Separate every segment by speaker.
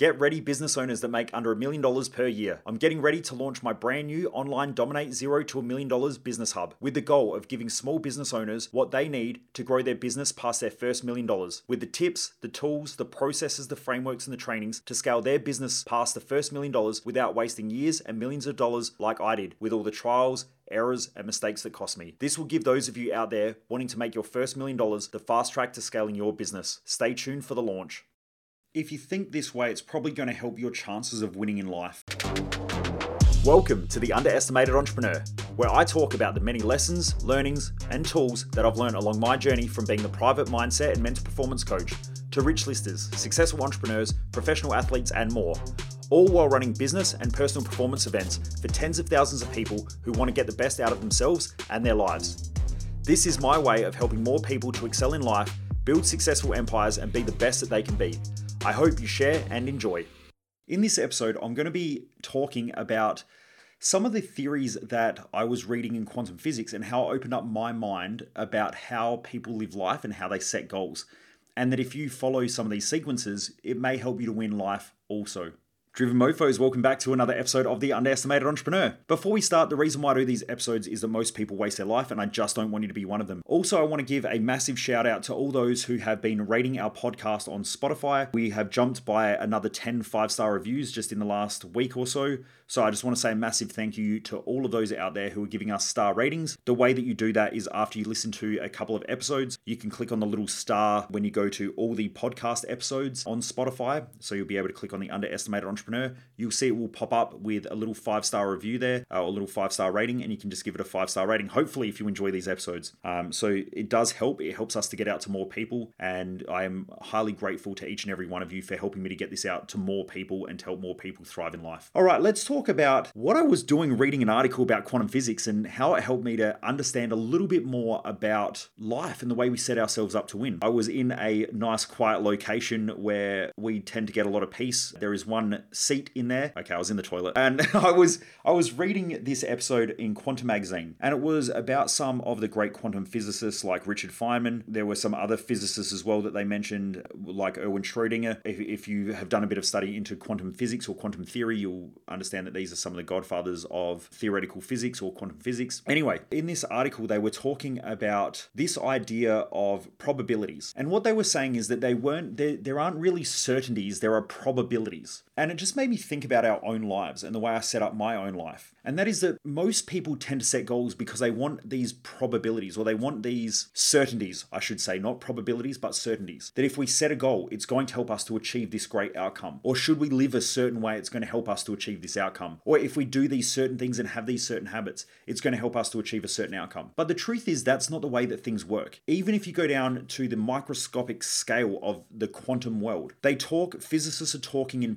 Speaker 1: Get ready, business owners that make under a million dollars per year. I'm getting ready to launch my brand new online Dominate Zero to a Million Dollars Business Hub with the goal of giving small business owners what they need to grow their business past their first million dollars with the tips, the tools, the processes, the frameworks, and the trainings to scale their business past the first million dollars without wasting years and millions of dollars like I did with all the trials, errors, and mistakes that cost me. This will give those of you out there wanting to make your first million dollars the fast track to scaling your business. Stay tuned for the launch. If you think this way, it's probably going to help your chances of winning in life. Welcome to The Underestimated Entrepreneur, where I talk about the many lessons, learnings, and tools that I've learned along my journey from being the private mindset and mental performance coach to rich listers, successful entrepreneurs, professional athletes, and more. All while running business and personal performance events for tens of thousands of people who want to get the best out of themselves and their lives. This is my way of helping more people to excel in life, build successful empires, and be the best that they can be. I hope you share and enjoy. In this episode, I'm going to be talking about some of the theories that I was reading in quantum physics and how it opened up my mind about how people live life and how they set goals. And that if you follow some of these sequences, it may help you to win life also. Driven Mofos, welcome back to another episode of The Underestimated Entrepreneur. Before we start, the reason why I do these episodes is that most people waste their life, and I just don't want you to be one of them. Also, I want to give a massive shout out to all those who have been rating our podcast on Spotify. We have jumped by another 10 five star reviews just in the last week or so. So I just want to say a massive thank you to all of those out there who are giving us star ratings. The way that you do that is after you listen to a couple of episodes, you can click on the little star when you go to all the podcast episodes on Spotify. So you'll be able to click on the Underestimated Entrepreneur. You'll see it will pop up with a little five star review there, uh, or a little five star rating, and you can just give it a five star rating. Hopefully, if you enjoy these episodes. Um, so it does help. It helps us to get out to more people, and I am highly grateful to each and every one of you for helping me to get this out to more people and to help more people thrive in life. All right, let's talk about what I was doing reading an article about quantum physics and how it helped me to understand a little bit more about life and the way we set ourselves up to win. I was in a nice quiet location where we tend to get a lot of peace. There is one seat in there. Okay, I was in the toilet and I was I was reading this episode in Quanta magazine and it was about some of the great quantum physicists like Richard Feynman. There were some other physicists as well that they mentioned like Erwin Schrödinger. If, if you have done a bit of study into quantum physics or quantum theory, you'll understand that these are some of the godfathers of theoretical physics or quantum physics. Anyway, in this article, they were talking about this idea of probabilities. And what they were saying is that they weren't, there, there aren't really certainties, there are probabilities. And it just made me think about our own lives and the way I set up my own life. And that is that most people tend to set goals because they want these probabilities or they want these certainties, I should say, not probabilities, but certainties. That if we set a goal, it's going to help us to achieve this great outcome. Or should we live a certain way, it's going to help us to achieve this outcome. Or if we do these certain things and have these certain habits, it's going to help us to achieve a certain outcome. But the truth is, that's not the way that things work. Even if you go down to the microscopic scale of the quantum world, they talk, physicists are talking in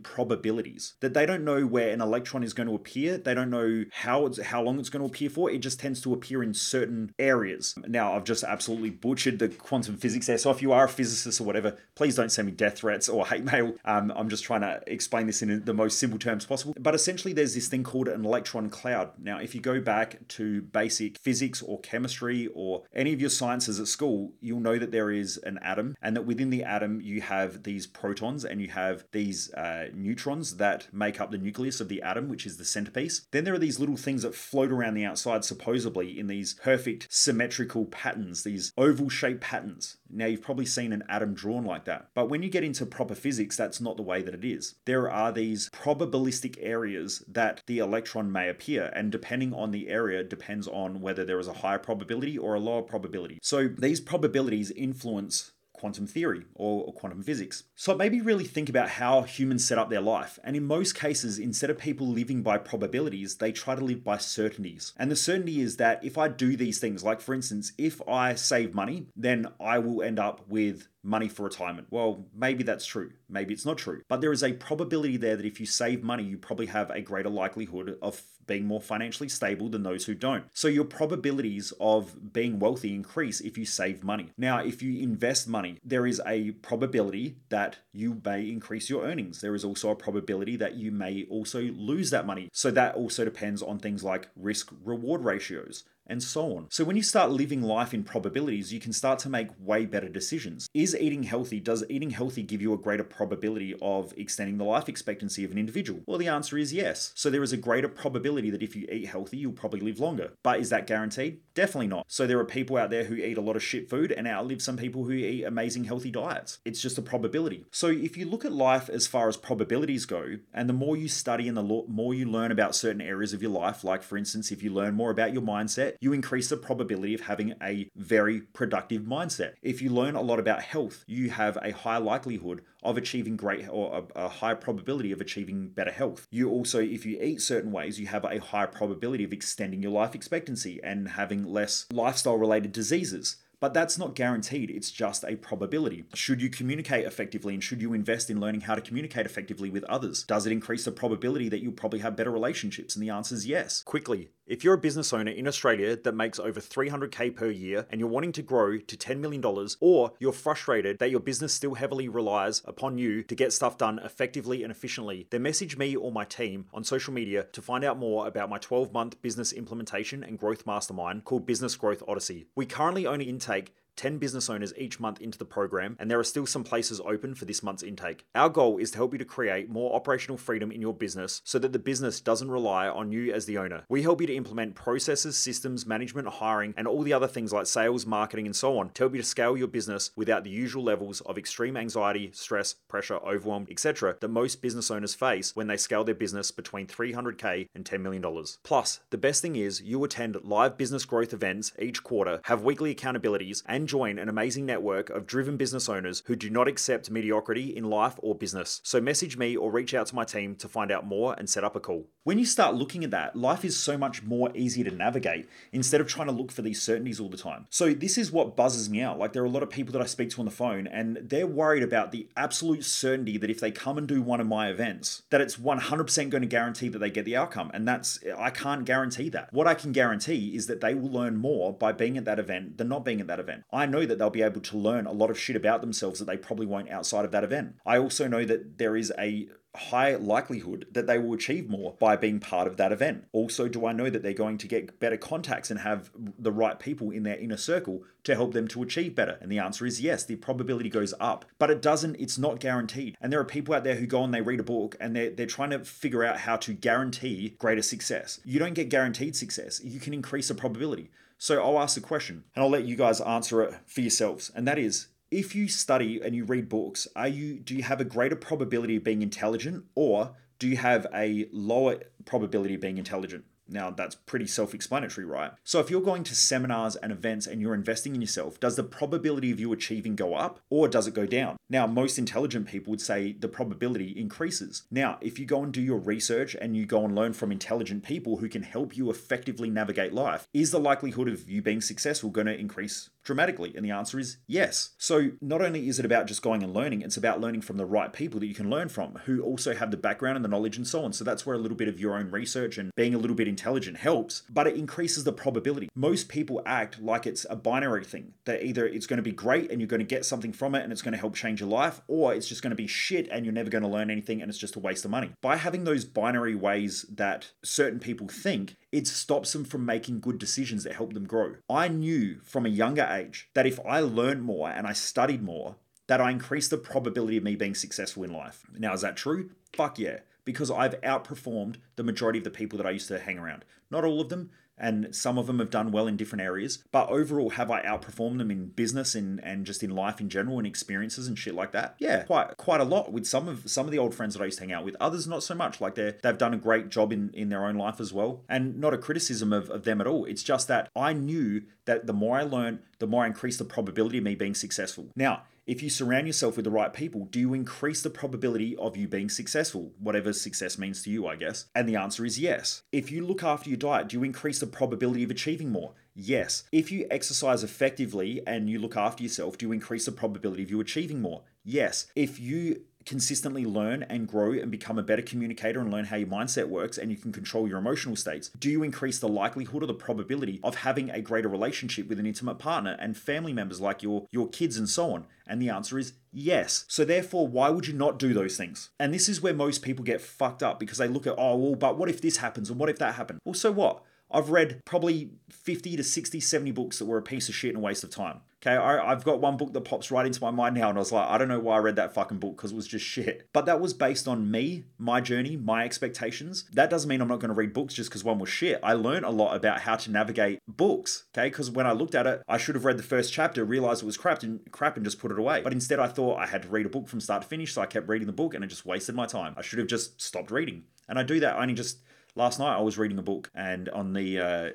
Speaker 1: that they don't know where an electron is going to appear, they don't know how it's how long it's going to appear for. It just tends to appear in certain areas. Now, I've just absolutely butchered the quantum physics there. So if you are a physicist or whatever, please don't send me death threats or hate mail. Um, I'm just trying to explain this in the most simple terms possible. But essentially, there's this thing called an electron cloud. Now, if you go back to basic physics or chemistry or any of your sciences at school, you'll know that there is an atom and that within the atom you have these protons and you have these uh, neutrons that make up the nucleus of the atom, which is the centerpiece. Then there are these little things that float around the outside, supposedly in these perfect symmetrical patterns, these oval shaped patterns. Now, you've probably seen an atom drawn like that. But when you get into proper physics, that's not the way that it is. There are these probabilistic areas that the electron may appear, and depending on the area, depends on whether there is a higher probability or a lower probability. So these probabilities influence quantum theory or, or, quantum physics. So it made me really think about how humans set up their life. And in most cases, instead of people living by probabilities, they try to live by certainties. And the certainty is that if I do these things, like for instance, if I save money, then I will end up with money for retirement. Well, maybe that's true. Maybe it's not true. But there is a probability there that if you save money, you probably have a greater likelihood of being more financially stable than those who don't. So your probabilities of being wealthy increase if you save money. Now, if you invest money, there is a probability that you may increase your earnings. There is also a probability that you may also lose that money. So that also depends on things like risk reward ratios and so on. So when you start living life in probabilities, you can start to make way better decisions. Is eating healthy, does eating healthy give you a greater probability of extending the life expectancy of an individual? Well, the answer is yes. So there is a greater probability that if you eat healthy, you'll probably live longer. But is that guaranteed? Definitely not. So there are people out there who eat a lot of shit food and outlive some people who eat amazing healthy diets. It's just a probability. So if you look at life as far as probabilities go, and the more you study and the more you learn about certain areas of your life, like for instance, if you learn more about your mindset, you increase the probability of having a very productive mindset. If you learn a lot about health, you have a high likelihood of achieving great or a, a, high probability of achieving better health. You also, if you eat certain ways, you have a higher probability of extending your life expectancy and less lifestyle related diseases. But that's not guaranteed, it's just a probability. Should you communicate effectively and should you invest in learning how to communicate effectively with others? Does it increase the probability that you'll probably have better relationships? And the answer is yes. Quickly, if you're a business owner in Australia that makes over 300k per year and you're wanting to grow to $10 million, or you're frustrated that your business still heavily relies upon you to get stuff done effectively and efficiently, then message me or my team on social media to find out more about my 12 month business implementation and growth mastermind called Business Growth Odyssey. We currently only intake 10 business owners each month into the program, and there are still some places open for this month's intake. Our goal is to help you to create more operational freedom in your business so that the business doesn't rely on you as the owner. We help you to implement processes, systems, management, hiring, and all the other things like sales, marketing, and so on to help you to scale your business without the usual levels of extreme anxiety, stress, pressure, overwhelm, etc. that most business owners face when they scale their business between 300k and $10 million. Plus, the best thing is you attend live business growth events each quarter, have weekly accountabilities, and and join an amazing network of driven business owners who do not accept mediocrity in life or business. So message me or reach out to my team to find out more and set up a call. When you start looking at that, life is so much more easy to navigate instead of trying to look for these certainties all the time. So this is what buzzes me out. Like there are a lot of people that I speak to on the phone and they're worried about the absolute certainty that if they come and do one of my events, that it's 100% going to guarantee that they get the outcome. And that's I can't guarantee that. What I can guarantee is that they will learn more by being at that event than not being at that event. I know that they'll be able to learn a lot of shit about themselves that they probably won't outside of that event. I also know that there is a high likelihood that they will achieve more by being part of that event. Also, do I know that they're going to get better contacts and have the right people in their inner circle to help them to achieve better? And the answer is yes, the probability goes up. But it doesn't, it's not guaranteed. And there are people out there who go and they read a book and they're, they're trying to figure out how to guarantee greater success. You don't get guaranteed success, you can increase the probability. So I'll ask the question and I'll let you guys answer it for yourselves. And that is if you study and you read books, are you do you have a greater probability of being intelligent or do you have a lower probability of being intelligent? Now, that's pretty self explanatory, right? So, if you're going to seminars and events and you're investing in yourself, does the probability of you achieving go up or does it go down? Now, most intelligent people would say the probability increases. Now, if you go and do your research and you go and learn from intelligent people who can help you effectively navigate life, is the likelihood of you being successful going to increase dramatically? And the answer is yes. So, not only is it about just going and learning, it's about learning from the right people that you can learn from who also have the background and the knowledge and so on. So, that's where a little bit of your own research and being a little bit intelligent helps, but it increases the probability. Most people act like it's a binary thing that either it's going to be great and you're going to get something from it and it's going to help change your life, or it's just going to be shit and you're never going to learn anything and it's just a waste of money. By having those binary ways that certain people think, it stops them from making good decisions that help them grow. I knew from a younger age that if I learned more and I studied more, that I increased the probability of me being successful in life. Now, is that true? Fuck yeah. Because I've outperformed the majority of the people that I used to hang around. Not all of them, and some of them have done well in different areas. But overall, have I outperformed them in business and, and just in life in general and experiences and shit like that? Yeah, quite quite a lot with some of some of the old friends that I used to hang out with. Others not so much. Like they they've done a great job in, in their own life as well. And not a criticism of, of them at all. It's just that I knew that the more I learned, the more I increased the probability of me being successful. Now, if you surround yourself with the right people, do you increase the probability of you being successful? Whatever success means to you, I guess. And the answer is yes. If you look after your diet, do you increase the probability of achieving more? Yes. If you exercise effectively and you look after yourself, do you increase the probability of you achieving more? Yes. If you consistently learn and grow and become a better communicator and learn how your mindset works and you can control your emotional states, do you increase the likelihood or the probability of having a greater relationship with an intimate partner and family members like your your kids and so on? And the answer is yes. So therefore, why would you not do those things? And this is where most people get fucked up because they look at, oh, well, but what if this happens and what if that happened? Well, so what? I've read probably 50 to 60, 70 books that were a piece of shit and a waste of time. Okay, I, have got one book that pops right into my mind now, and I was like, I don't know why I read that fucking book because it was just shit. But that was based on me, my journey, my expectations. That doesn't mean I'm not going to read books just because one was shit. I learned a lot about how to navigate books. Okay, because when I looked at it, I should have read the first chapter, realized it was crap and crap, and just put it away. But instead, I thought I had to read a book from start to finish, so I kept reading the book, and it just wasted my time. I should have just stopped reading. And I do that. I only just last night I was reading a book and on the uh,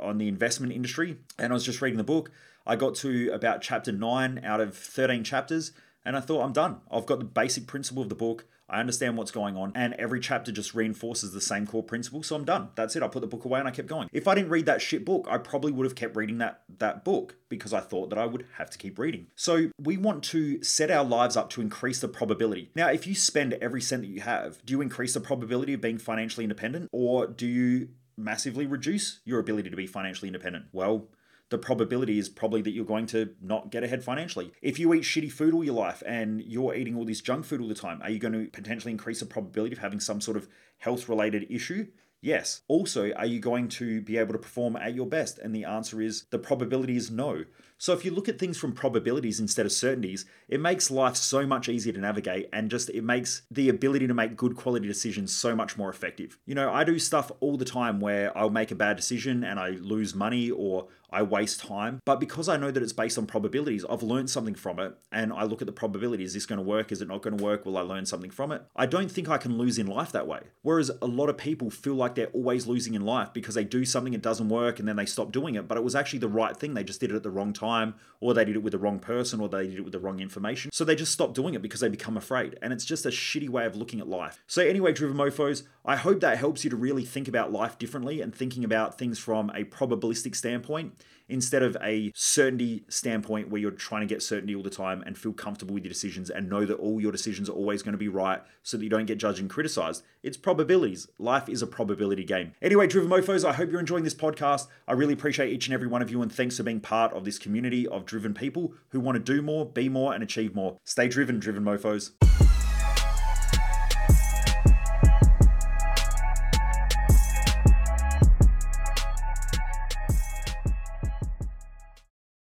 Speaker 1: on the investment industry, and I was just reading the book. I got to about chapter 9 out of 13 chapters, and I thought, I'm done. I've got the basic principle of the book. I understand what's going on, and every chapter just reinforces the same core principle, so I'm done. That's it. I put the book away and I kept going. If I didn't read that shit book, I probably would have kept reading that, that book because I thought that I would have to keep reading. So we want to set our lives up to increase the probability. Now, if you spend every cent that you have, do you increase the probability of being financially independent, or do you massively reduce your ability to be financially independent? Well, the probability is probably that you're going to not get ahead financially. If you eat shitty food all your life and you're eating all this junk food all the time, are you going to potentially increase the probability of having some sort of health related issue? Yes. Also, are you going to be able to perform at your best? And the answer is the probability is no. So if you look at things from probabilities instead of certainties, it makes life so much easier to navigate and just it makes the ability to make good quality decisions so much more effective. You know, I do stuff all the time where I'll make a bad decision and I lose money or I waste time. But because I know that it's based on probabilities, I've learned something from it and I look at the probability. Is this going to work? Is it not going to work? Will I learn something from it? I don't think I can lose in life that way. Whereas a lot of people feel like they're always losing in life because they do something, it doesn't work, and then they stop doing it. But it was actually the right thing. They just did it at the wrong time, or they did it with the wrong person, or they did it with the wrong information. So they just stop doing it because they become afraid. And it's just a shitty way of looking at life. So, anyway, Driven Mofos, I hope that helps you to really think about life differently and thinking about things from a probabilistic standpoint instead of a certainty standpoint where you're trying to get certainty all the time and feel comfortable with your decisions and know that all your decisions are always going to be right so that you don't get judged and criticized. It's probabilities. Life is a probability game. Anyway, Driven Mofos, I hope you're enjoying this podcast. I really appreciate each and every one of you and thanks for being part of this community of driven people who want to do more, be more, and achieve more. Stay driven, Driven Mofos.